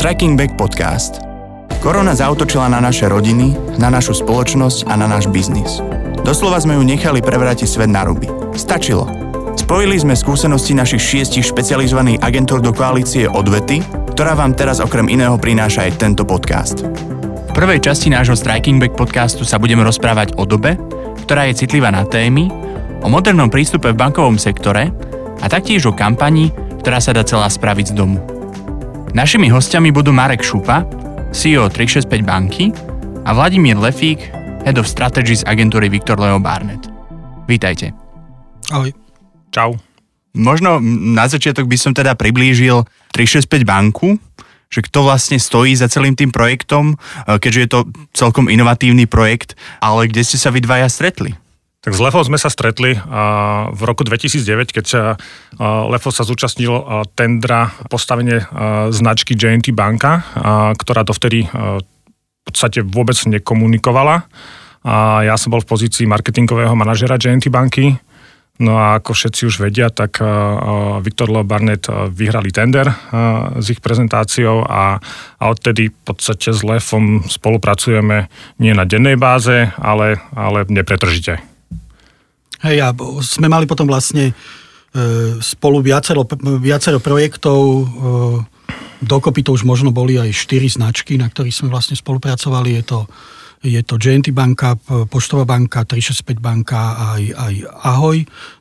Striking Back Podcast. Korona zautočila na naše rodiny, na našu spoločnosť a na náš biznis. Doslova sme ju nechali prevrátiť svet na ruby. Stačilo. Spojili sme skúsenosti našich šiestich špecializovaných agentúr do koalície Odvety, ktorá vám teraz okrem iného prináša aj tento podcast. V prvej časti nášho Striking Back podcastu sa budeme rozprávať o dobe, ktorá je citlivá na témy, o modernom prístupe v bankovom sektore a taktiež o kampani, ktorá sa dá celá spraviť z domu. Našimi hostiami budú Marek Šupa, CEO 365 banky a Vladimír Lefík, Head of Strategy z agentúry Viktor Leo Barnett. Vítajte. Ahoj. Čau. Možno na začiatok by som teda priblížil 365 banku, že kto vlastne stojí za celým tým projektom, e, keďže je to celkom inovatívny projekt, ale kde ste sa vy dvaja stretli? Tak s Lefou sme sa stretli v roku 2009, keď sa Lefo sa zúčastnil tendra postavenie značky JNT banka, ktorá dovtedy v podstate vôbec nekomunikovala. A ja som bol v pozícii marketingového manažera JNT banky. No a ako všetci už vedia, tak Viktor Leo Barnett vyhrali tender s ich prezentáciou a, a odtedy v podstate s Lefom spolupracujeme nie na dennej báze, ale, ale nepretržite. Hej, a sme mali potom vlastne e, spolu viacero, viacero projektov, e, dokopy to už možno boli aj štyri značky, na ktorých sme vlastne spolupracovali. Je to, je to JNT banka, Poštová banka, 365 banka a aj, aj Ahoj,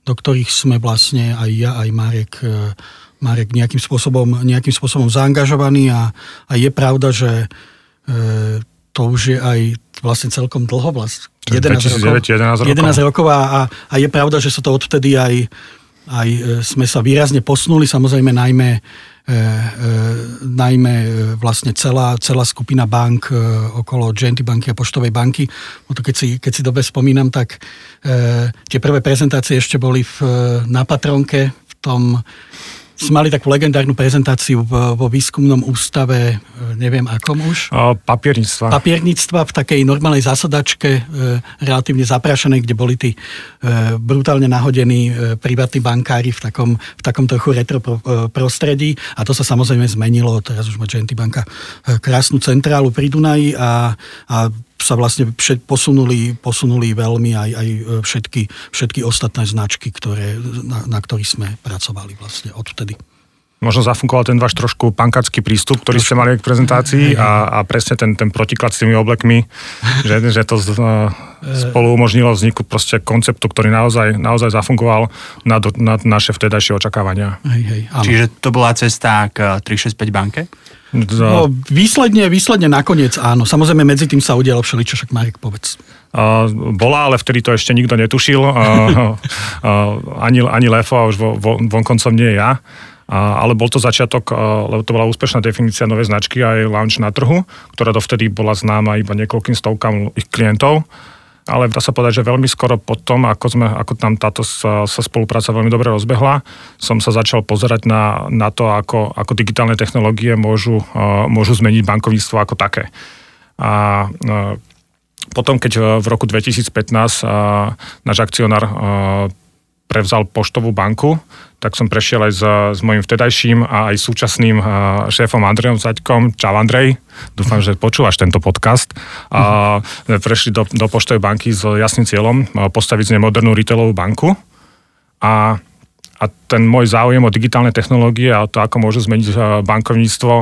do ktorých sme vlastne aj ja, aj Marek, e, Marek nejakým spôsobom, nejakým spôsobom zaangažovaní a, a je pravda, že to už je aj vlastne celkom dlho, vlastne 11 2009, rokov. 11 rokov. 11 rokov a, a je pravda, že sa to odvtedy aj, aj e, sme sa výrazne posunuli, samozrejme najmä, e, e, najmä e, vlastne celá, celá skupina bank e, okolo Genty banky a Poštovej banky. No to keď, si, keď si dobe spomínam, tak e, tie prvé prezentácie ešte boli v, na Patronke v tom sme mali takú legendárnu prezentáciu vo výskumnom ústave, e, neviem akom už. Papierníctva. Papierníctva v takej normálnej zasadačke, e, relatívne zaprašenej, kde boli tí e, brutálne nahodení privátni bankári v takom, v takom trochu retro prostredí. A to sa samozrejme zmenilo. Teraz už má Genty banka krásnu centrálu pri Dunaji a, a sa vlastne všet, posunuli, posunuli veľmi aj, aj e, všetky, všetky ostatné značky, ktoré, na, na ktorých sme pracovali vlastne odvtedy. Možno zafunkoval ten váš trošku pankacký prístup, ktorý ste mali k prezentácii a, a presne ten, ten protiklad s tými oblekmi, že, že to z, e, spolu umožnilo vzniku proste konceptu, ktorý naozaj, naozaj zafunkoval na, na naše vtedajšie očakávania. Hej, hej, Čiže to bola cesta k 365 banke? No, výsledne, výsledne nakoniec áno. Samozrejme medzi tým sa udialo všeličo, však Marek povedz. Uh, bola, ale vtedy to ešte nikto netušil. Uh, uh, ani, ani Lefo a už vo, vo, vonkoncom nie ja. Uh, ale bol to začiatok, uh, lebo to bola úspešná definícia novej značky a aj launch na trhu, ktorá dovtedy bola známa iba niekoľkým stovkám ich klientov ale dá sa povedať, že veľmi skoro po tom, ako, sme, ako tam táto sa, sa spolupráca veľmi dobre rozbehla, som sa začal pozerať na, na to, ako, ako digitálne technológie môžu, uh, môžu zmeniť bankovníctvo ako také. A uh, potom, keď v roku 2015 uh, náš akcionár prevzal poštovú banku, tak som prešiel aj s, s mojim vtedajším a aj súčasným šéfom Andrejom Zaďkom. Čau Andrej, dúfam, že počúvaš tento podcast. A prešli do, do poštovej banky s jasným cieľom postaviť z nej modernú retailovú banku. A a ten môj záujem o digitálne technológie a to, ako môžu zmeniť bankovníctvo,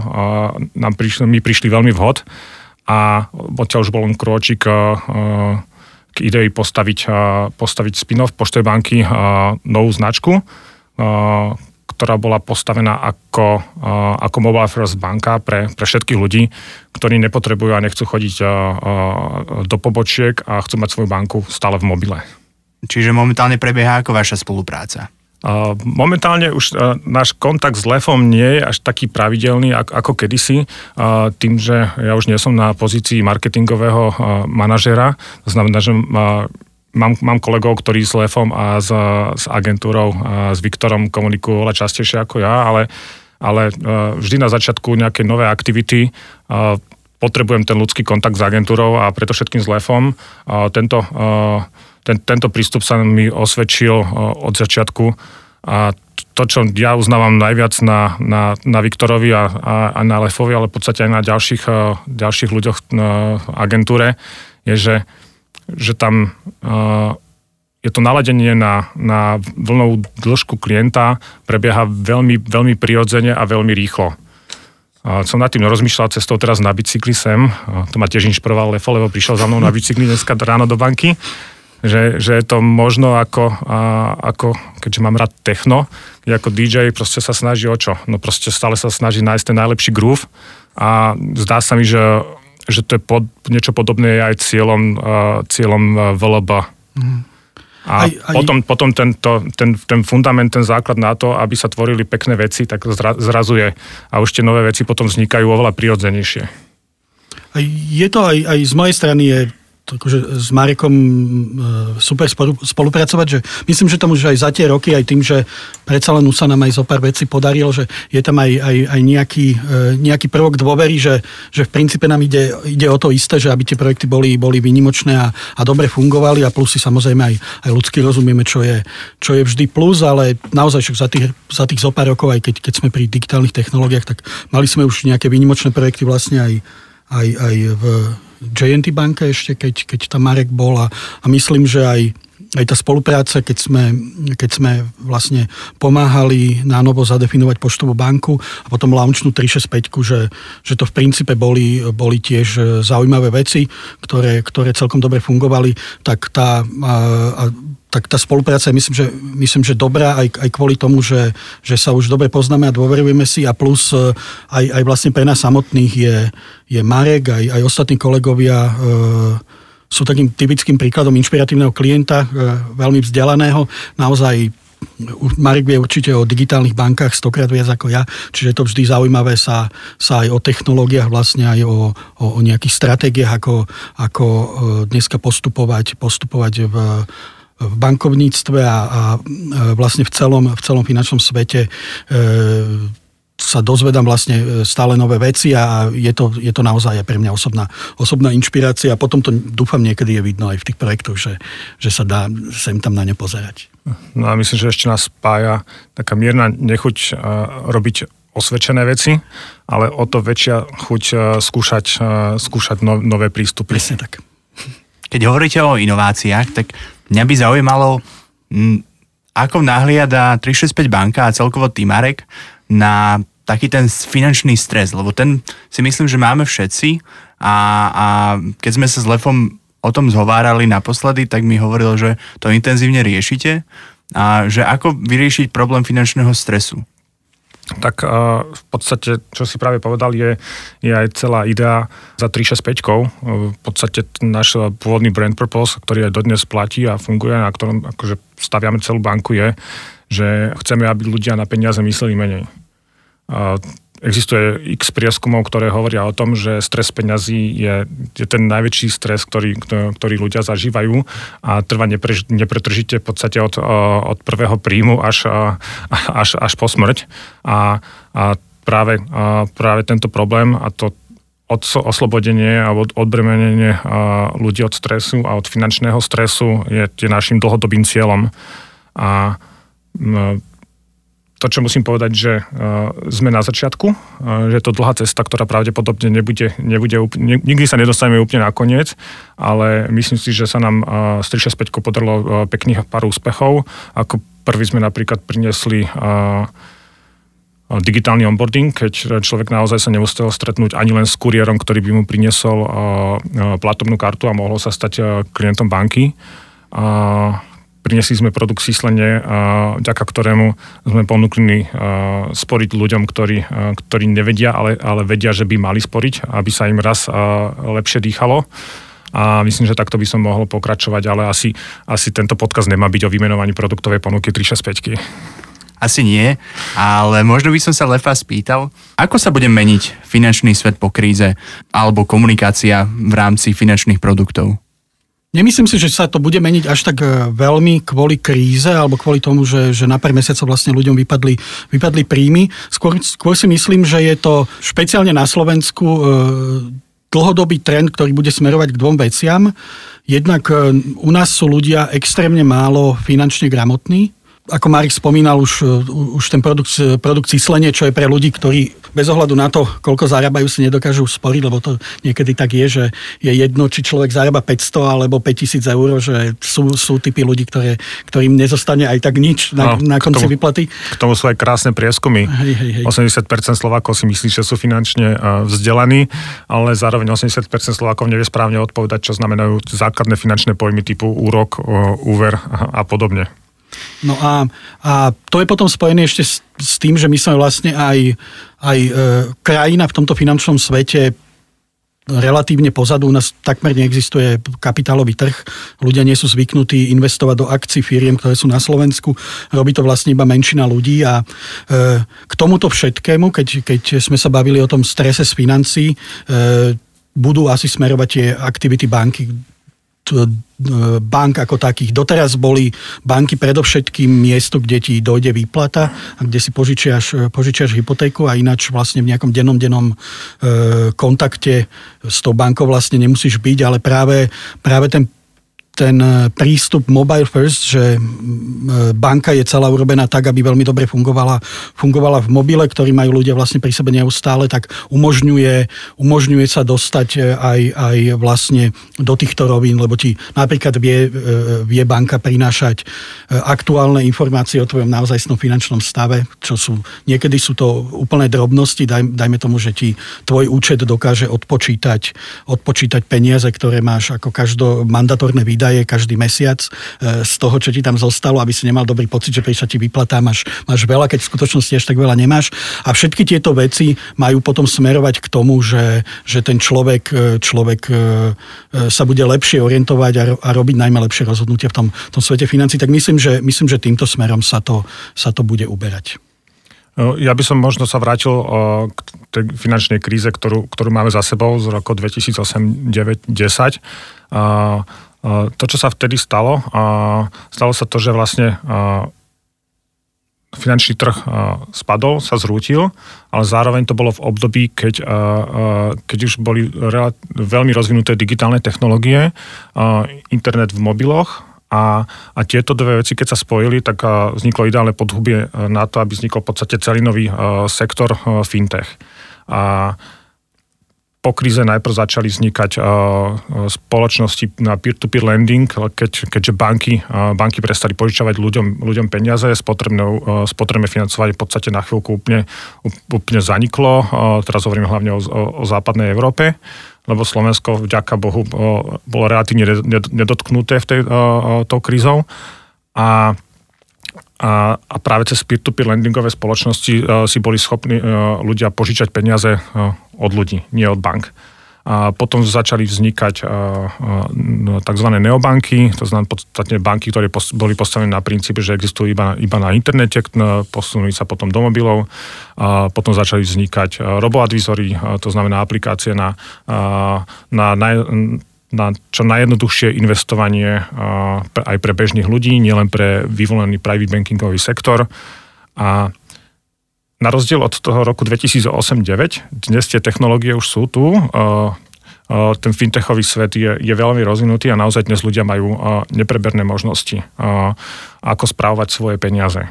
nám prišli, mi prišli veľmi vhod. A odtiaľ už bol len krôčik k idei postaviť, postaviť spin-off Poštovej banky novú značku, ktorá bola postavená ako, ako mobile first banka pre, pre všetkých ľudí, ktorí nepotrebujú a nechcú chodiť do pobočiek a chcú mať svoju banku stále v mobile. Čiže momentálne prebieha ako vaša spolupráca? Momentálne už náš kontakt s Lefom nie je až taký pravidelný ako kedysi, tým, že ja už nie som na pozícii marketingového manažera. To znamená, že mám, mám kolegov, ktorí s Lefom a s, s agentúrou a s Viktorom komunikujú oveľa častejšie ako ja, ale, ale vždy na začiatku nejakej nové aktivity potrebujem ten ľudský kontakt s agentúrou a preto všetkým s Lefom. Tento ten, tento prístup sa mi osvedčil od začiatku a to, čo ja uznávam najviac na, na, na Viktorovi a, a, a na Lefovi, ale v podstate aj na ďalších, ďalších ľuďoch na agentúre, je, že, že tam je to naladenie na, na vlnovú dĺžku klienta prebieha veľmi, veľmi prirodzene a veľmi rýchlo. A som nad tým rozmýšľal cestou teraz na bicykli sem. A to ma tiež inšpiroval Lefo, lebo prišiel za mnou na bicykli dneska ráno do banky. Že, že je to možno ako, a, ako, keďže mám rád techno, ako DJ proste sa snaží o čo? No proste stále sa snaží nájsť ten najlepší groove a zdá sa mi, že, že to je pod, niečo podobné aj cieľom, uh, cieľom VLB. Mm. A aj, aj... potom, potom tento, ten, ten fundament, ten základ na to, aby sa tvorili pekné veci, tak zra, zrazuje. A už tie nové veci potom vznikajú oveľa prirodzenejšie. Je to aj, aj z mojej strany je akože s Marekom e, super spolupracovať, že myslím, že tam už aj za tie roky, aj tým, že predsa len sa nám aj zo pár vecí podarilo, že je tam aj, aj, aj nejaký, e, nejaký prvok dôvery, že, že v princípe nám ide, ide o to isté, že aby tie projekty boli, boli výnimočné a, a dobre fungovali a plus si samozrejme aj, aj ľudsky rozumieme, čo je, čo je vždy plus, ale naozaj však za tých, za tých zo pár rokov, aj keď, keď sme pri digitálnych technológiách, tak mali sme už nejaké výnimočné projekty vlastne aj, aj, aj v JNT banke ešte, keď, keď tam Marek bol a, a myslím, že aj aj tá spolupráca, keď sme, keď sme vlastne pomáhali na novo zadefinovať poštovú banku a potom launchnú 365, že, že to v princípe boli, boli tiež zaujímavé veci, ktoré, ktoré celkom dobre fungovali, tak tá, a, a, tak tá spolupráca je myslím, že, myslím, že dobrá aj, aj kvôli tomu, že, že sa už dobre poznáme a dôverujeme si a plus e, aj, aj vlastne pre nás samotných je, je Marek, aj, aj ostatní kolegovia e, sú takým typickým príkladom inšpiratívneho klienta, e, veľmi vzdelaného, naozaj Marek vie určite o digitálnych bankách stokrát viac ako ja, čiže je to vždy zaujímavé sa, sa aj o technológiách, vlastne aj o, o, o nejakých stratégiách, ako, ako e, dneska postupovať, postupovať v, v bankovníctve a, a e, vlastne v celom, v celom finančnom svete. E, sa dozvedám vlastne e, stále nové veci a je to, je to naozaj pre mňa osobná, osobná inšpirácia a potom to dúfam niekedy je vidno aj v tých projektoch, že, že sa dá sem tam na ne pozerať. No a myslím, že ešte nás spája taká mierna nechuť uh, robiť osvedčené veci, ale o to väčšia chuť uh, skúšať, skúšať no, nové prístupy. Presne tak. Keď hovoríte o inováciách, tak mňa by zaujímalo, ako nahliada 365 banka a celkovo Timarek na taký ten finančný stres, lebo ten si myslím, že máme všetci a, a keď sme sa s Lefom o tom zhovárali naposledy, tak mi hovoril, že to intenzívne riešite a že ako vyriešiť problém finančného stresu. Tak v podstate, čo si práve povedal, je, je aj celá idea za 365. V podstate náš pôvodný brand purpose, ktorý aj dodnes platí a funguje, na ktorom akože staviame celú banku, je, že chceme, aby ľudia na peniaze mysleli menej. Existuje x prieskumov, ktoré hovoria o tom, že stres peňazí je, je ten najväčší stres, ktorý, ktorý ľudia zažívajú a trvá neprež, nepretržite v podstate od, od prvého príjmu až, až, až po smrť. A, a práve, a práve tento problém a to od, oslobodenie a od, odbremenenie ľudí od stresu a od finančného stresu je, je našim dlhodobým cieľom. A to, čo musím povedať, že uh, sme na začiatku, uh, že je to dlhá cesta, ktorá pravdepodobne nebude, nebude úplne, nikdy sa nedostaneme úplne na koniec, ale myslím si, že sa nám uh, z 365 podarilo uh, pekných pár úspechov. Ako prvý sme napríklad priniesli uh, digitálny onboarding, keď človek naozaj sa nemusel stretnúť ani len s kuriérom, ktorý by mu priniesol platobnú kartu a mohol sa stať klientom banky. Uh, Priniesli sme produkt Síslenie, vďaka ktorému sme ponúkli sporiť ľuďom, ktorí, ktorí nevedia, ale, ale vedia, že by mali sporiť, aby sa im raz lepšie dýchalo. A myslím, že takto by som mohol pokračovať, ale asi, asi tento podkaz nemá byť o vymenovaní produktovej ponuky 365. Asi nie, ale možno by som sa Lefa spýtal, ako sa bude meniť finančný svet po kríze alebo komunikácia v rámci finančných produktov? Nemyslím si, že sa to bude meniť až tak e, veľmi kvôli kríze alebo kvôli tomu, že, že na pár mesiacov vlastne ľuďom vypadli, vypadli príjmy. Skôr, skôr si myslím, že je to špeciálne na Slovensku e, dlhodobý trend, ktorý bude smerovať k dvom veciam. Jednak e, u nás sú ľudia extrémne málo finančne gramotní, ako Marek spomínal, už, už ten produkt, produkt číslenie, čo je pre ľudí, ktorí bez ohľadu na to, koľko zarábajú, si nedokážu sporiť, lebo to niekedy tak je, že je jedno, či človek zarába 500 alebo 5000 eur, že sú, sú typy ľudí, ktoré, ktorým nezostane aj tak nič na, no, na konci k tomu, vyplaty. K tomu sú aj krásne prieskumy. Hej, hej, hej. 80% Slovákov si myslí, že sú finančne vzdelaní, ale zároveň 80% Slovákov nevie správne odpovedať, čo znamenajú základné finančné pojmy typu úrok, úver a podobne. No a, a to je potom spojené ešte s, s tým, že my sme vlastne aj, aj e, krajina v tomto finančnom svete relatívne pozadu, u nás takmer neexistuje kapitálový trh, ľudia nie sú zvyknutí investovať do akcií firiem, ktoré sú na Slovensku, robí to vlastne iba menšina ľudí a e, k tomuto všetkému, keď, keď sme sa bavili o tom strese z financí, e, budú asi smerovať tie aktivity banky, bank ako takých. Doteraz boli banky predovšetkým miesto, kde ti dojde výplata a kde si požičiaš, požičiaš hypotéku a ináč vlastne v nejakom dennom dennom e, kontakte s tou bankou vlastne nemusíš byť, ale práve, práve ten ten e, prístup mobile first, že banka je celá urobená tak, aby veľmi dobre fungovala, fungovala v mobile, ktorý majú ľudia vlastne pri sebe neustále, tak umožňuje, umožňuje sa dostať e, aj, aj vlastne do týchto rovín, lebo ti napríklad vie, e, vie banka prinášať aktuálne informácie o tvojom naozajstnom finančnom stave, čo sú, niekedy sú to úplné drobnosti, daj, dajme tomu, že ti tvoj účet dokáže odpočítať, odpočítať peniaze, ktoré máš ako každo mandatórne výdaje výdaje každý mesiac e, z toho, čo ti tam zostalo, aby si nemal dobrý pocit, že prišla ti vyplatá, máš, máš veľa, keď v skutočnosti až tak veľa nemáš. A všetky tieto veci majú potom smerovať k tomu, že, že ten človek, e, človek e, sa bude lepšie orientovať a, a robiť najmä lepšie rozhodnutia v tom, v tom svete financí. Tak myslím, že, myslím, že týmto smerom sa to, sa to bude uberať. Ja by som možno sa vrátil k tej finančnej kríze, ktorú, ktorú máme za sebou z roku 2008, 9, 10. To, čo sa vtedy stalo, stalo sa to, že vlastne finančný trh spadol, sa zrútil, ale zároveň to bolo v období, keď, keď už boli veľmi rozvinuté digitálne technológie, internet v mobiloch a, a tieto dve veci, keď sa spojili, tak vzniklo ideálne podhubie na to, aby vznikol v podstate celý nový sektor fintech. A po kríze najprv začali vznikať uh, spoločnosti na peer-to-peer lending, keď, keďže banky, uh, banky prestali požičovať ľuďom, ľuďom peniaze, spotrebné, financovanie v podstate na chvíľku úplne, úplne zaniklo. Teraz hovoríme hlavne o, o západnej Európe lebo Slovensko, vďaka Bohu, bolo relatívne nedotknuté v tej, tou krízou. A a, a práve cez peer-to-peer lendingové spoločnosti uh, si boli schopní uh, ľudia požičať peniaze uh, od ľudí, nie od bank. A potom začali vznikať tzv. neobanky, to znamená podstatne banky, ktoré boli postavené na princípe, že existujú iba, iba na internete, posunuli sa potom do mobilov. A potom začali vznikať roboadvizory, to znamená aplikácie na, na, na na čo najjednoduchšie investovanie aj pre bežných ľudí, nielen pre vyvolený private bankingový sektor. A na rozdiel od toho roku 2008-2009, dnes tie technológie už sú tu, ten fintechový svet je, je veľmi rozvinutý a naozaj dnes ľudia majú nepreberné možnosti, ako správovať svoje peniaze.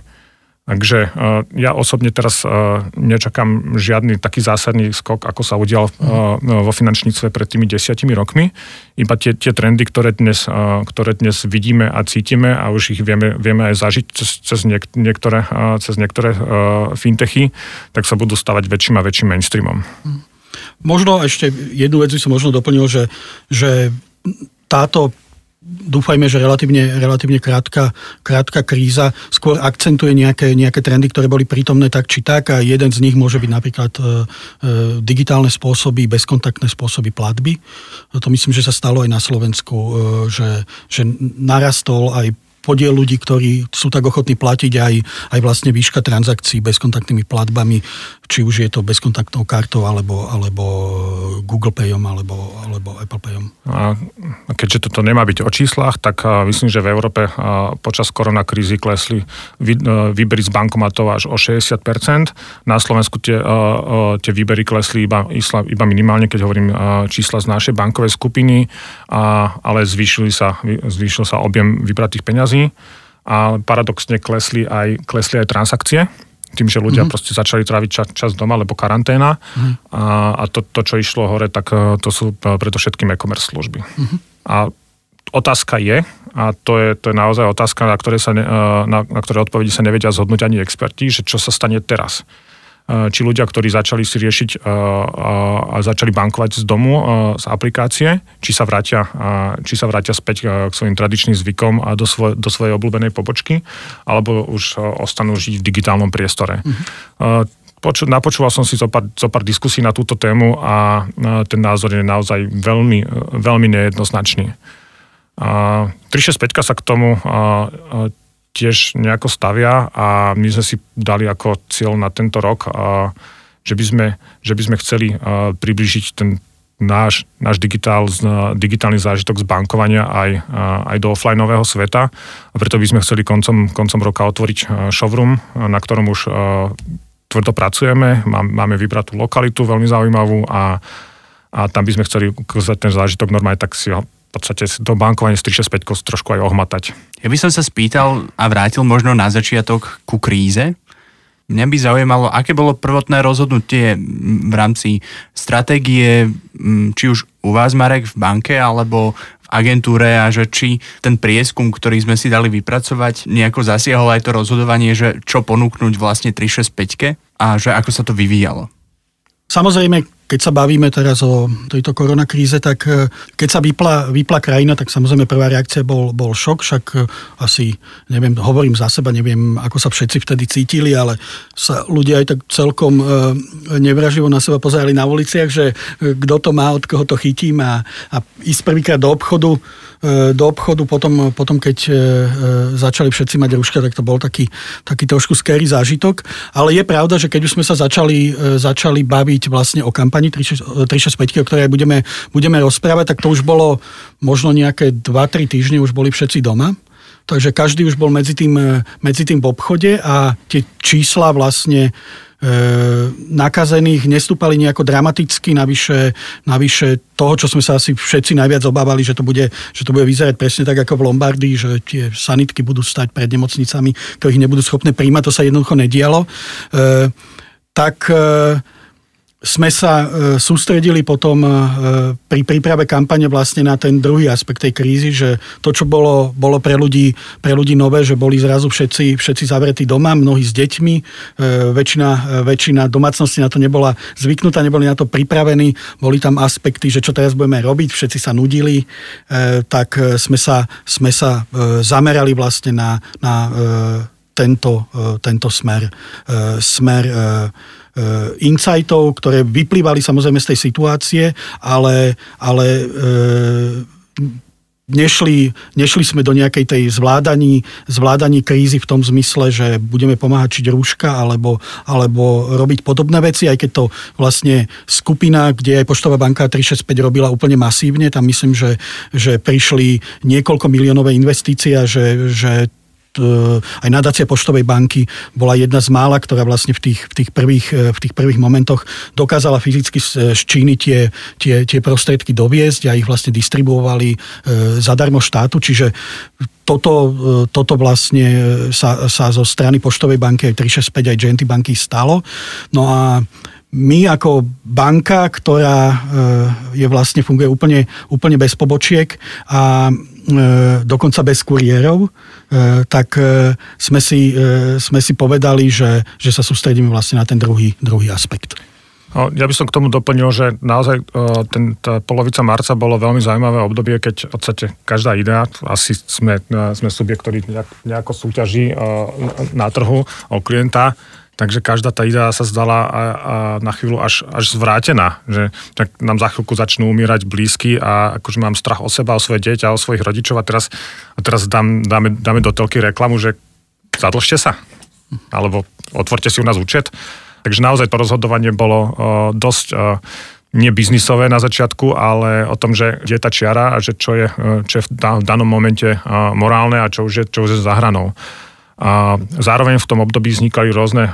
Takže uh, ja osobne teraz uh, nečakám žiadny taký zásadný skok, ako sa udial uh, vo finančníctve pred tými desiatimi rokmi. Iba tie, tie trendy, ktoré dnes, ktoré dnes vidíme a cítime a už ich vieme, vieme aj zažiť cez, cez, niek- niektoré, cez niektoré fintechy, tak sa budú stavať väčším a väčším mainstreamom. Možno ešte jednu vec by som možno doplnil, že, že táto dúfajme, že relatívne, relatívne krátka, krátka kríza skôr akcentuje nejaké, nejaké trendy, ktoré boli prítomné tak či tak a jeden z nich môže byť napríklad e, e, digitálne spôsoby, bezkontaktné spôsoby platby. To myslím, že sa stalo aj na Slovensku, e, že, že narastol aj podiel ľudí, ktorí sú tak ochotní platiť aj, aj vlastne výška transakcií bezkontaktnými platbami, či už je to bezkontaktnou kartou, alebo, alebo Google Payom, alebo, alebo Apple Payom. A keďže toto nemá byť o číslach, tak myslím, že v Európe počas koronakrízy klesli výbery z bankomatov až o 60%. Na Slovensku tie, tie výbery klesli iba, iba minimálne, keď hovorím čísla z našej bankovej skupiny, ale zvýšili sa, zvýšil sa objem vybratých peňazí peňazí. a paradoxne klesli aj, klesli aj transakcie tým, že ľudia mm-hmm. proste začali tráviť čas, čas doma, lebo karanténa mm-hmm. a, a to, to, čo išlo hore, tak e, to sú e, predovšetkým e-commerce služby. Mm-hmm. A otázka je, a to je, to je naozaj otázka, na ktoré, sa ne, e, na, na ktoré odpovedi sa nevedia zhodnúť ani experti, že čo sa stane teraz. Eh, či ľudia, ktorí začali si riešiť eh, a začali bankovať z domu, eh, z aplikácie, či sa vrátia, či sa vrátia späť k svojim tradičným zvykom a do, svoj, do svojej obľúbenej pobočky, alebo už ostanú žiť v digitálnom priestore. Mm-hmm. Poču, napočúval som si zo pár, zo pár diskusí na túto tému a ten názor je naozaj veľmi, veľmi nejednoznačný. 365 sa k tomu tiež nejako stavia a my sme si dali ako cieľ na tento rok, že, by sme, že by sme chceli približiť ten náš, náš digitál, digitálny zážitok z bankovania aj, aj do offlineového sveta. A preto by sme chceli koncom, koncom roka otvoriť showroom, na ktorom už tvrdo pracujeme. Máme vybratú lokalitu veľmi zaujímavú a, a tam by sme chceli ten zážitok normálne tak si ho podstate to bankovanie z 365 trošku aj ohmatať. Ja by som sa spýtal a vrátil možno na začiatok ku kríze. Mňa by zaujímalo, aké bolo prvotné rozhodnutie v rámci stratégie, či už u vás, Marek, v banke, alebo v agentúre a že či ten prieskum, ktorý sme si dali vypracovať, nejako zasiahol aj to rozhodovanie, že čo ponúknuť vlastne 365 a že ako sa to vyvíjalo. Samozrejme, keď sa bavíme teraz o tejto koronakríze, tak e, keď sa vypla, vypla krajina, tak samozrejme prvá reakcia bol, bol šok, však e, asi, neviem, hovorím za seba, neviem, ako sa všetci vtedy cítili, ale sa ľudia aj tak celkom e, nevraživo na seba pozerali na uliciach, že kto to má, od koho to chytím a, a ísť prvýkrát do obchodu, do obchodu, potom, potom keď začali všetci mať rúška, tak to bol taký, taký trošku scary zážitok. Ale je pravda, že keď už sme sa začali, začali baviť vlastne o kampani, kampani 365, o ktorej budeme, budeme rozprávať, tak to už bolo možno nejaké 2-3 týždne, už boli všetci doma. Takže každý už bol medzi tým, medzi tým v obchode a tie čísla vlastne e, nakazených nestúpali nejako dramaticky, navyše, navyše toho, čo sme sa asi všetci najviac obávali, že to, bude, že to bude vyzerať presne tak ako v Lombardii, že tie sanitky budú stať pred nemocnicami, ktorých nebudú schopné príjmať, to sa jednoducho nedialo. E, tak e, sme sa e, sústredili potom e, pri príprave kampane vlastne na ten druhý aspekt tej krízy, že to, čo bolo, bolo pre, ľudí, pre ľudí nové, že boli zrazu všetci, všetci zavretí doma, mnohí s deťmi, e, väčšina, väčšina domácnosti na to nebola zvyknutá, neboli na to pripravení, boli tam aspekty, že čo teraz budeme robiť, všetci sa nudili, tak sme sa, sme sa zamerali vlastne na, na tento, tento smer, smer insightov, ktoré vyplývali samozrejme z tej situácie, ale, ale eh, nešli, nešli sme do nejakej tej zvládaní, zvládaní krízy v tom zmysle, že budeme pomáhať čiť rúška alebo, alebo robiť podobné veci, aj keď to vlastne skupina, kde aj Poštová banka 365 robila úplne masívne, tam myslím, že, že prišli niekoľko miliónové investície a že, že aj nadácia Poštovej banky bola jedna z mála, ktorá vlastne v tých, v tých, prvých, e, v tých prvých momentoch dokázala fyzicky z Číny tie, tie, tie prostriedky doviezť a ich vlastne distribuovali e, zadarmo štátu, čiže toto, toto vlastne sa, sa zo strany Poštovej banky aj 365 aj Genty banky stalo. No a my ako banka, ktorá je vlastne funguje úplne, úplne bez pobočiek a E, dokonca bez kuriérov, e, tak e, sme si, sme si povedali, že, že sa sústredíme vlastne na ten druhý, druhý aspekt. No, ja by som k tomu doplnil, že naozaj ten, tá polovica marca bolo veľmi zaujímavé obdobie, keď v podstate každá idea, asi sme, sme subjekt, ktorý nejako súťaží na trhu o klienta, Takže každá tá idea sa zdala a, a na chvíľu až, až zvrátená, že tak nám za chvíľku začnú umírať blízky a akože mám strach o seba, o svoje dieťa, o svojich rodičov a teraz, a teraz dám, dáme, dáme do telky reklamu, že zadlžte sa alebo otvorte si u nás účet. Takže naozaj to rozhodovanie bolo uh, dosť uh, nebiznisové na začiatku, ale o tom, že je tá čiara a že čo je, uh, čo je v danom momente morálne a čo už je, čo už je za hranou. A zároveň v tom období vznikali rôzne,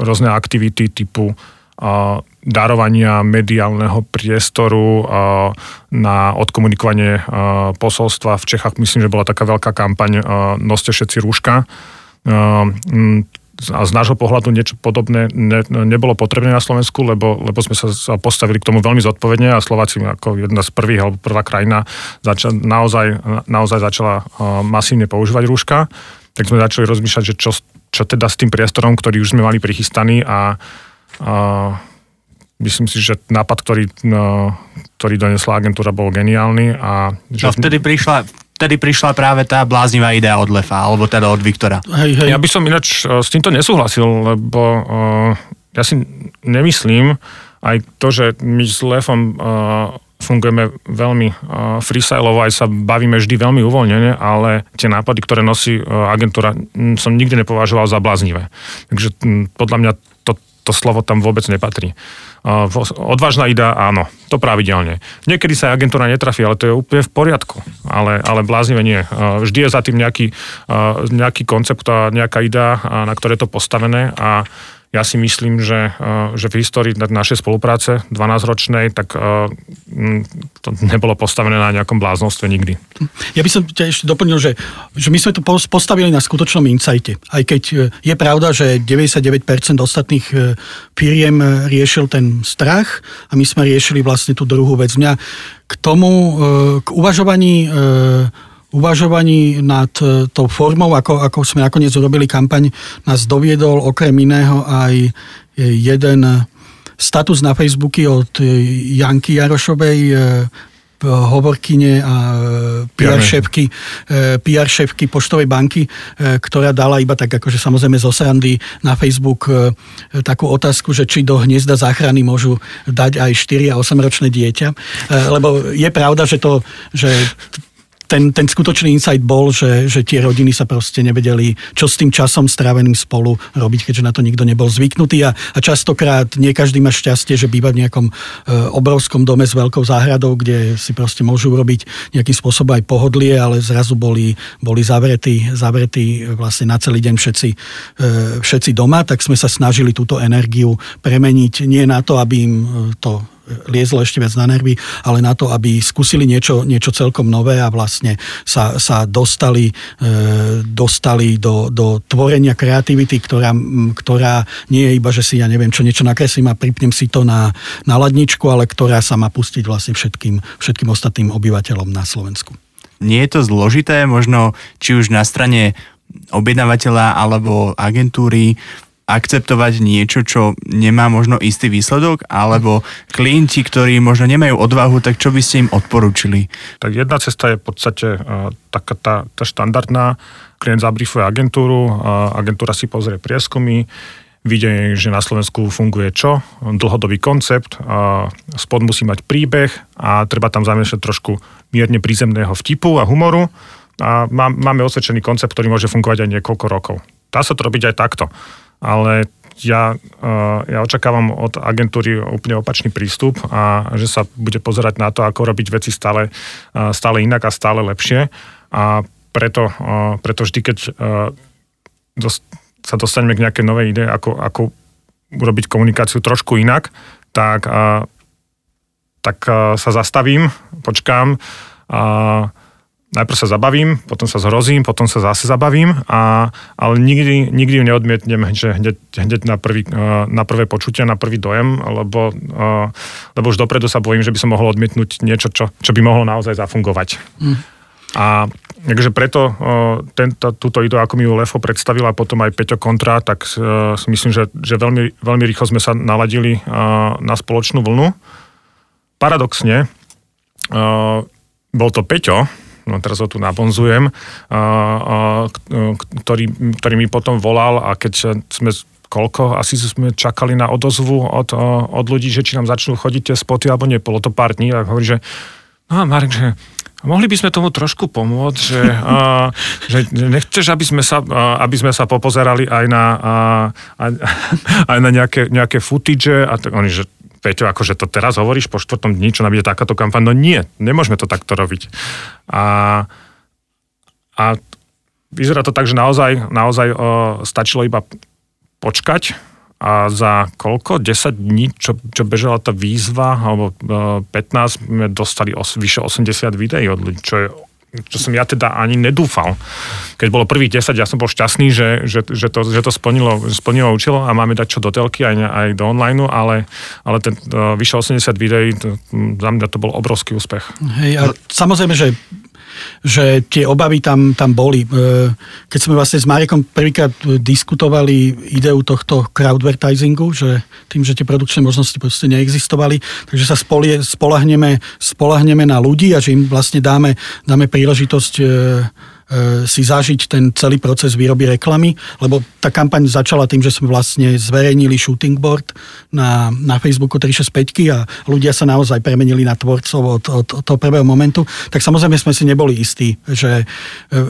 rôzne aktivity typu darovania mediálneho priestoru na odkomunikovanie posolstva. V Čechách myslím, že bola taká veľká kampaň Noste všetci rúška a z nášho pohľadu niečo podobné ne, nebolo potrebné na Slovensku, lebo, lebo sme sa postavili k tomu veľmi zodpovedne a Slováci ako jedna z prvých alebo prvá krajina zača, naozaj, naozaj začala masívne používať rúška. Tak sme začali rozmýšľať, že čo, čo teda s tým priestorom, ktorý už sme mali prichystaný a, a myslím si, že nápad, ktorý, no, ktorý donesla agentúra, bol geniálny. A že... No vtedy prišla, vtedy prišla práve tá bláznivá idea od Lefa, alebo teda od Viktora. Hej, hej. Ja by som ináč e, s týmto nesúhlasil, lebo uh, ja si nemyslím, aj to, že my s Lefom uh, fungujeme veľmi uh, freestyleovo, aj sa bavíme vždy veľmi uvoľnene, ale tie nápady, ktoré nosí uh, agentúra, som nikdy nepovažoval za bláznivé. Takže m, podľa mňa to, to slovo tam vôbec nepatrí. Odvážna idea, áno, to pravidelne. Niekedy sa agentúra netrafí, ale to je úplne v poriadku. Ale, ale bláznivé nie. Vždy je za tým nejaký, nejaký koncept a nejaká idea, na ktoré je to postavené a ja si myslím, že, eh, že v histórii našej spolupráce 12-ročnej, tak eh, to nebolo postavené na nejakom bláznostve nikdy. Ja by som ťa ešte doplnil, že, že my sme to postavili na skutočnom insighte. Aj keď eh, je pravda, že 99% ostatných firiem riešil ten strach a my sme riešili vlastne tú druhú vec. Mňa k tomu, k uvažovaní uvažovaní nad e, tou formou, ako, ako sme nakoniec urobili kampaň, nás doviedol okrem iného aj jeden status na Facebooky od Janky Jarošovej, e, hovorkyne a PR šéfky, e, PR šéfky Poštovej banky, ktorá dala iba tak akože samozrejme zo srandy na Facebook takú otázku, že či do hniezda záchrany môžu dať aj 4 a 8 ročné dieťa. Lebo je pravda, že to, že ten, ten skutočný insight bol, že, že tie rodiny sa proste nevedeli, čo s tým časom stráveným spolu robiť, keďže na to nikto nebol zvyknutý. A, a častokrát nie každý má šťastie, že býva v nejakom e, obrovskom dome s veľkou záhradou, kde si proste môžu urobiť nejakým spôsobom aj pohodlie, ale zrazu boli, boli zavretí, zavretí vlastne na celý deň všetci, e, všetci doma, tak sme sa snažili túto energiu premeniť nie na to, aby im to liezlo ešte viac na nervy, ale na to, aby skúsili niečo, niečo celkom nové a vlastne sa, sa dostali, e, dostali do, do tvorenia kreativity, ktorá, ktorá nie je iba, že si ja neviem čo, niečo nakreslím a pripnem si to na, na ladničku, ale ktorá sa má pustiť vlastne všetkým, všetkým ostatným obyvateľom na Slovensku. Nie je to zložité, možno či už na strane objednávateľa alebo agentúry akceptovať niečo, čo nemá možno istý výsledok, alebo klienti, ktorí možno nemajú odvahu, tak čo by ste im odporúčili? Tak jedna cesta je v podstate uh, taká tá, tá štandardná. Klient zabrifuje agentúru, uh, agentúra si pozrie prieskumy, vidie, že na Slovensku funguje čo? Dlhodobý koncept, uh, spod musí mať príbeh a treba tam zamiešať trošku mierne prízemného vtipu a humoru a máme osvedčený koncept, ktorý môže fungovať aj niekoľko rokov. Dá sa to robiť aj takto ale ja, eh, ja očakávam od agentúry úplne opačný prístup a že sa bude pozerať na to, ako robiť veci stále, eh, stále inak a stále lepšie. A preto, eh, preto vždy, keď sa dostaneme k nejakej novej ide, ako, ako urobiť komunikáciu trošku inak, tak, tak sa zastavím, počkám a najprv sa zabavím, potom sa zhrozím, potom sa zase zabavím, a, ale nikdy, nikdy ju neodmietnem že hneď, hneď na, prvý, eh, na prvé počutie, na prvý dojem, lebo, eh, lebo už dopredu sa bojím, že by som mohol odmietnúť niečo, čo, čo by mohlo naozaj zafungovať. Mm. A takže preto eh, tento, túto ideu, ako mi ju Lefo predstavila, a potom aj Peťo Kontra, tak si myslím, že, že veľmi, veľmi rýchlo sme sa naladili na spoločnú vlnu. Paradoxne, bol to Peťo, no teraz ho tu nabonzujem, ktorý, ktorý mi potom volal a keď sme koľko, asi sme čakali na odozvu od, od ľudí, že či nám začnú chodiť tie spoty alebo nie, bolo to pár dní, tak hovorí, že no Marek, že mohli by sme tomu trošku pomôcť, že, a, že nechceš, aby sme sa, a, aby sme sa popozerali aj na, a, aj na nejaké, nejaké footage a tak. Oni, že Peťo, akože to teraz hovoríš po štvrtom dni, čo nám takáto kampaň? No nie, nemôžeme to takto robiť. A, a vyzerá to tak, že naozaj, naozaj o, stačilo iba počkať a za koľko? 10 dní, čo, čo bežala tá výzva, alebo 15, sme dostali os, vyše 80 videí od ľudí, čo je čo som ja teda ani nedúfal. Keď bolo prvých 10, ja som bol šťastný, že, že, že, to, že to splnilo, splnilo učilo a máme dať čo do telky aj, aj do online, ale, ale ten uh, vyše 80 videí, to, za mňa to bol obrovský úspech. Hej, a samozrejme, že že tie obavy tam, tam boli. E, keď sme vlastne s Marekom prvýkrát diskutovali ideu tohto crowdvertisingu, že tým, že tie produkčné možnosti proste neexistovali, takže sa spolie, spolahneme, spolahneme na ľudí a že im vlastne dáme, dáme príležitosť e, E, si zažiť ten celý proces výroby reklamy, lebo tá kampaň začala tým, že sme vlastne zverejnili shooting board na, na Facebooku 365 a ľudia sa naozaj premenili na tvorcov od, od, od toho prvého momentu, tak samozrejme sme si neboli istí, že, e, e,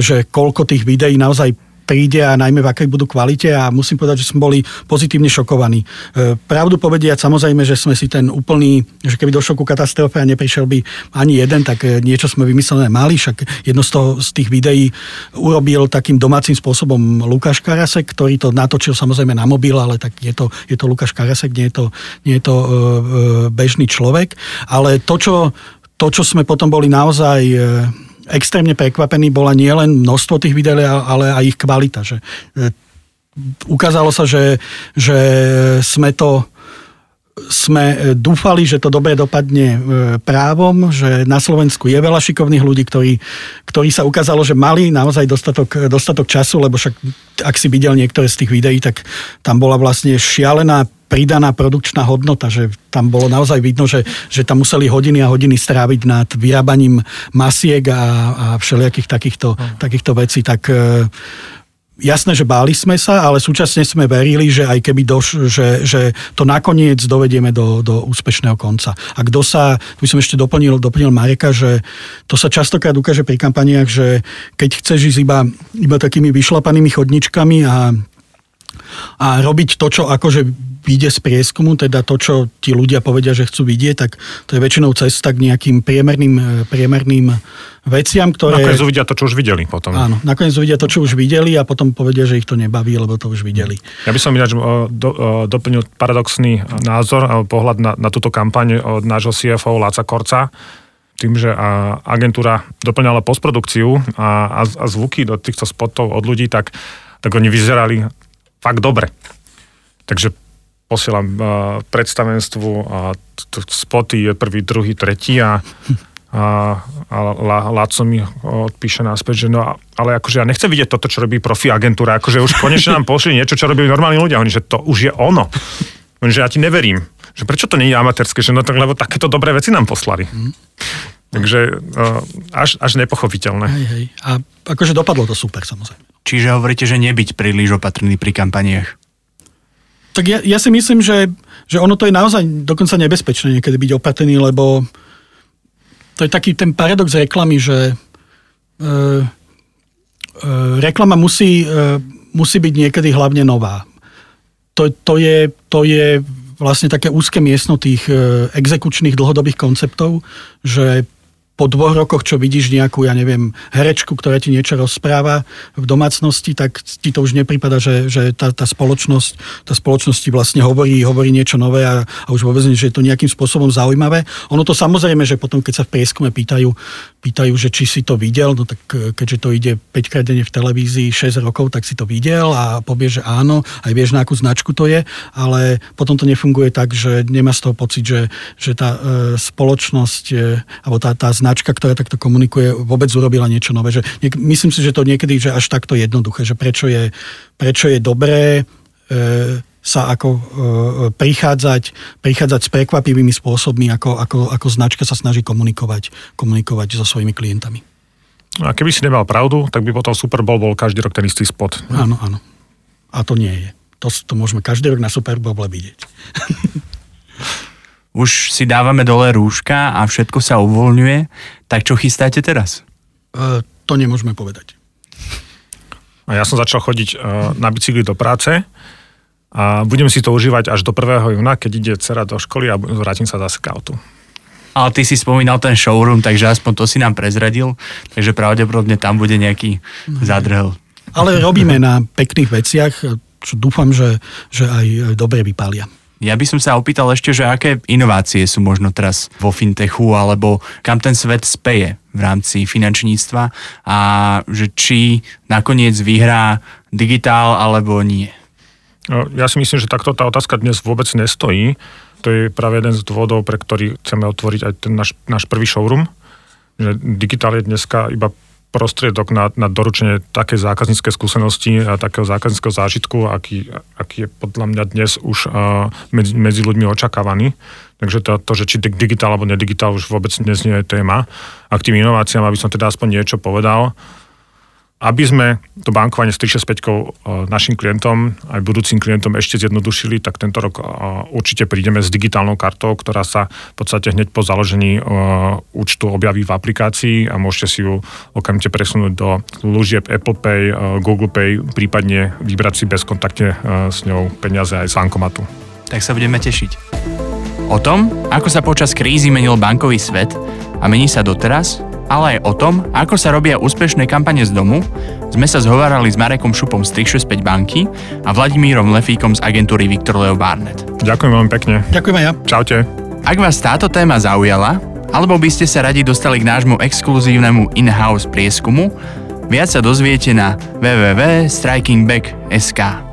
že koľko tých videí naozaj príde a najmä v akej budú kvalite a musím povedať, že sme boli pozitívne šokovaní. E, pravdu povediať, samozrejme, že sme si ten úplný, že keby došlo ku katastrofe a neprišiel by ani jeden, tak e, niečo sme vymyslené mali, však jedno z, toho, z tých videí urobil takým domácim spôsobom Lukáš Karasek, ktorý to natočil samozrejme na mobil, ale tak je to, je to Lukáš Karasek, nie je to, nie je to uh, bežný človek. Ale to, čo, to, čo sme potom boli naozaj extrémne prekvapený bola nielen množstvo tých videí, ale aj ich kvalita. Že, e, ukázalo sa, že, že sme to sme dúfali, že to dobre dopadne e, právom, že na Slovensku je veľa šikovných ľudí, ktorí, ktorí sa ukázalo, že mali naozaj dostatok, dostatok času, lebo však ak si videl niektoré z tých videí, tak tam bola vlastne šialená pridaná produkčná hodnota, že tam bolo naozaj vidno, že, že tam museli hodiny a hodiny stráviť nad vyrábaním masiek a, a všelijakých takýchto, uh-huh. takýchto vecí, tak e, jasné, že báli sme sa, ale súčasne sme verili, že aj keby doš, že, že to nakoniec dovedieme do, do úspešného konca. A kto sa, tu som ešte doplnil, doplnil Mareka, že to sa častokrát ukáže pri kampaniách, že keď chceš ísť iba, iba takými vyšlapanými chodničkami a a robiť to, čo akože vyjde z prieskumu, teda to, čo ti ľudia povedia, že chcú vidieť, tak to je väčšinou cesta k nejakým priemerným, e, priemerným veciam, ktoré... Nakoniec uvidia to, čo už videli potom. Áno, nakoniec uvidia to, čo už videli a potom povedia, že ich to nebaví, lebo to už videli. Ja by som ináč e, do, e, doplnil paradoxný názor pohľad na, na túto kampaň od nášho CFO Láca Korca, tým, že agentúra doplňala postprodukciu a, a, a zvuky do týchto spotov od ľudí, tak, tak oni vyzerali fakt dobre. Takže posielam uh, predstavenstvu a t- spoty je prvý, druhý, tretí a, a, a Láco mi odpíše náspäť, že no ale akože ja nechcem vidieť toto, čo robí profi agentúra, akože už konečne nám pošli niečo, čo robili normálni ľudia. Oni, že to už je ono. Oni, že ja ti neverím. Že prečo to nie je amatérske? Že no tak, lebo takéto dobré veci nám poslali. Mm. Takže uh, až, až nepochopiteľné. Hej, hej. A akože dopadlo to super, samozrejme. Čiže hovoríte, že nebyť príliš opatrný pri kampaniách? Tak ja, ja si myslím, že, že ono to je naozaj dokonca nebezpečné niekedy byť opatrný, lebo to je taký ten paradox reklamy, že e, e, reklama musí, e, musí byť niekedy hlavne nová. To, to, je, to je vlastne také úzke miestno tých e, exekučných dlhodobých konceptov, že po dvoch rokoch, čo vidíš nejakú, ja neviem, herečku, ktorá ti niečo rozpráva v domácnosti, tak ti to už nepripada, že, že tá, tá, spoločnosť, tá spoločnosť ti vlastne hovorí, hovorí niečo nové a, a už vôbec nie, že je to nejakým spôsobom zaujímavé. Ono to samozrejme, že potom, keď sa v prieskume pýtajú, pýtajú, že či si to videl, no tak e, keďže to ide 5 krát denne v televízii 6 rokov, tak si to videl a povie, že áno, aj vieš, na akú značku to je, ale potom to nefunguje tak, že nemá z toho pocit, že, že tá e, spoločnosť e, alebo tá, tá značka, ktorá takto komunikuje, vôbec urobila niečo nové. Že, niek- myslím si, že to niekedy že až takto jednoduché, že prečo je, prečo je dobré e, sa ako e, prichádzať, prichádzať s prekvapivými spôsobmi, ako, ako, ako značka sa snaží komunikovať, komunikovať so svojimi klientami. A keby si nemal pravdu, tak by potom Super Bowl bol každý rok ten istý spot. Áno, áno. A to nie je. To, to môžeme každý rok na Super Bowl vidieť. Už si dávame dole rúška a všetko sa uvoľňuje, tak čo chystáte teraz? E, to nemôžeme povedať. A ja som začal chodiť e, na bicykli do práce a budem si to užívať až do 1. júna, keď ide dcera do školy a vrátim sa zase k autu. Ale ty si spomínal ten showroom, takže aspoň to si nám prezradil, takže pravdepodobne tam bude nejaký zadrhel. Ale robíme na pekných veciach. čo dúfam, že, že aj, dobre vypália. Ja by som sa opýtal ešte, že aké inovácie sú možno teraz vo fintechu, alebo kam ten svet speje v rámci finančníctva a že či nakoniec vyhrá digitál alebo nie. No, ja si myslím, že takto tá otázka dnes vôbec nestojí. To je práve jeden z dôvodov, pre ktorý chceme otvoriť aj ten náš, náš prvý showroom. Že digitál je dneska iba prostriedok na, na doručenie také zákazníckej skúsenosti a takého zákazníckého zážitku, aký, aký je podľa mňa dnes už uh, medzi, medzi ľuďmi očakávaný. Takže to, to, že či digitál alebo nedigitál už vôbec dnes nie je téma. A k tým inováciám, aby som teda aspoň niečo povedal, aby sme to bankovanie s 365 e, našim klientom, aj budúcim klientom ešte zjednodušili, tak tento rok e, určite prídeme s digitálnou kartou, ktorá sa v podstate hneď po založení e, účtu objaví v aplikácii a môžete si ju okamžite presunúť do služieb Apple Pay, Google Pay, prípadne vybrať si bezkontaktne s ňou peniaze aj z bankomatu. Tak sa budeme tešiť. O tom, ako sa počas krízy menil bankový svet a mení sa doteraz, ale aj o tom, ako sa robia úspešné kampane z domu, sme sa zhovárali s Marekom Šupom z 365 banky a Vladimírom Lefíkom z agentúry Viktor Leo Barnet. Ďakujem veľmi pekne. Ďakujem aj ja. Čaute. Ak vás táto téma zaujala, alebo by ste sa radi dostali k nášmu exkluzívnemu in-house prieskumu, viac sa dozviete na www.strikingback.sk.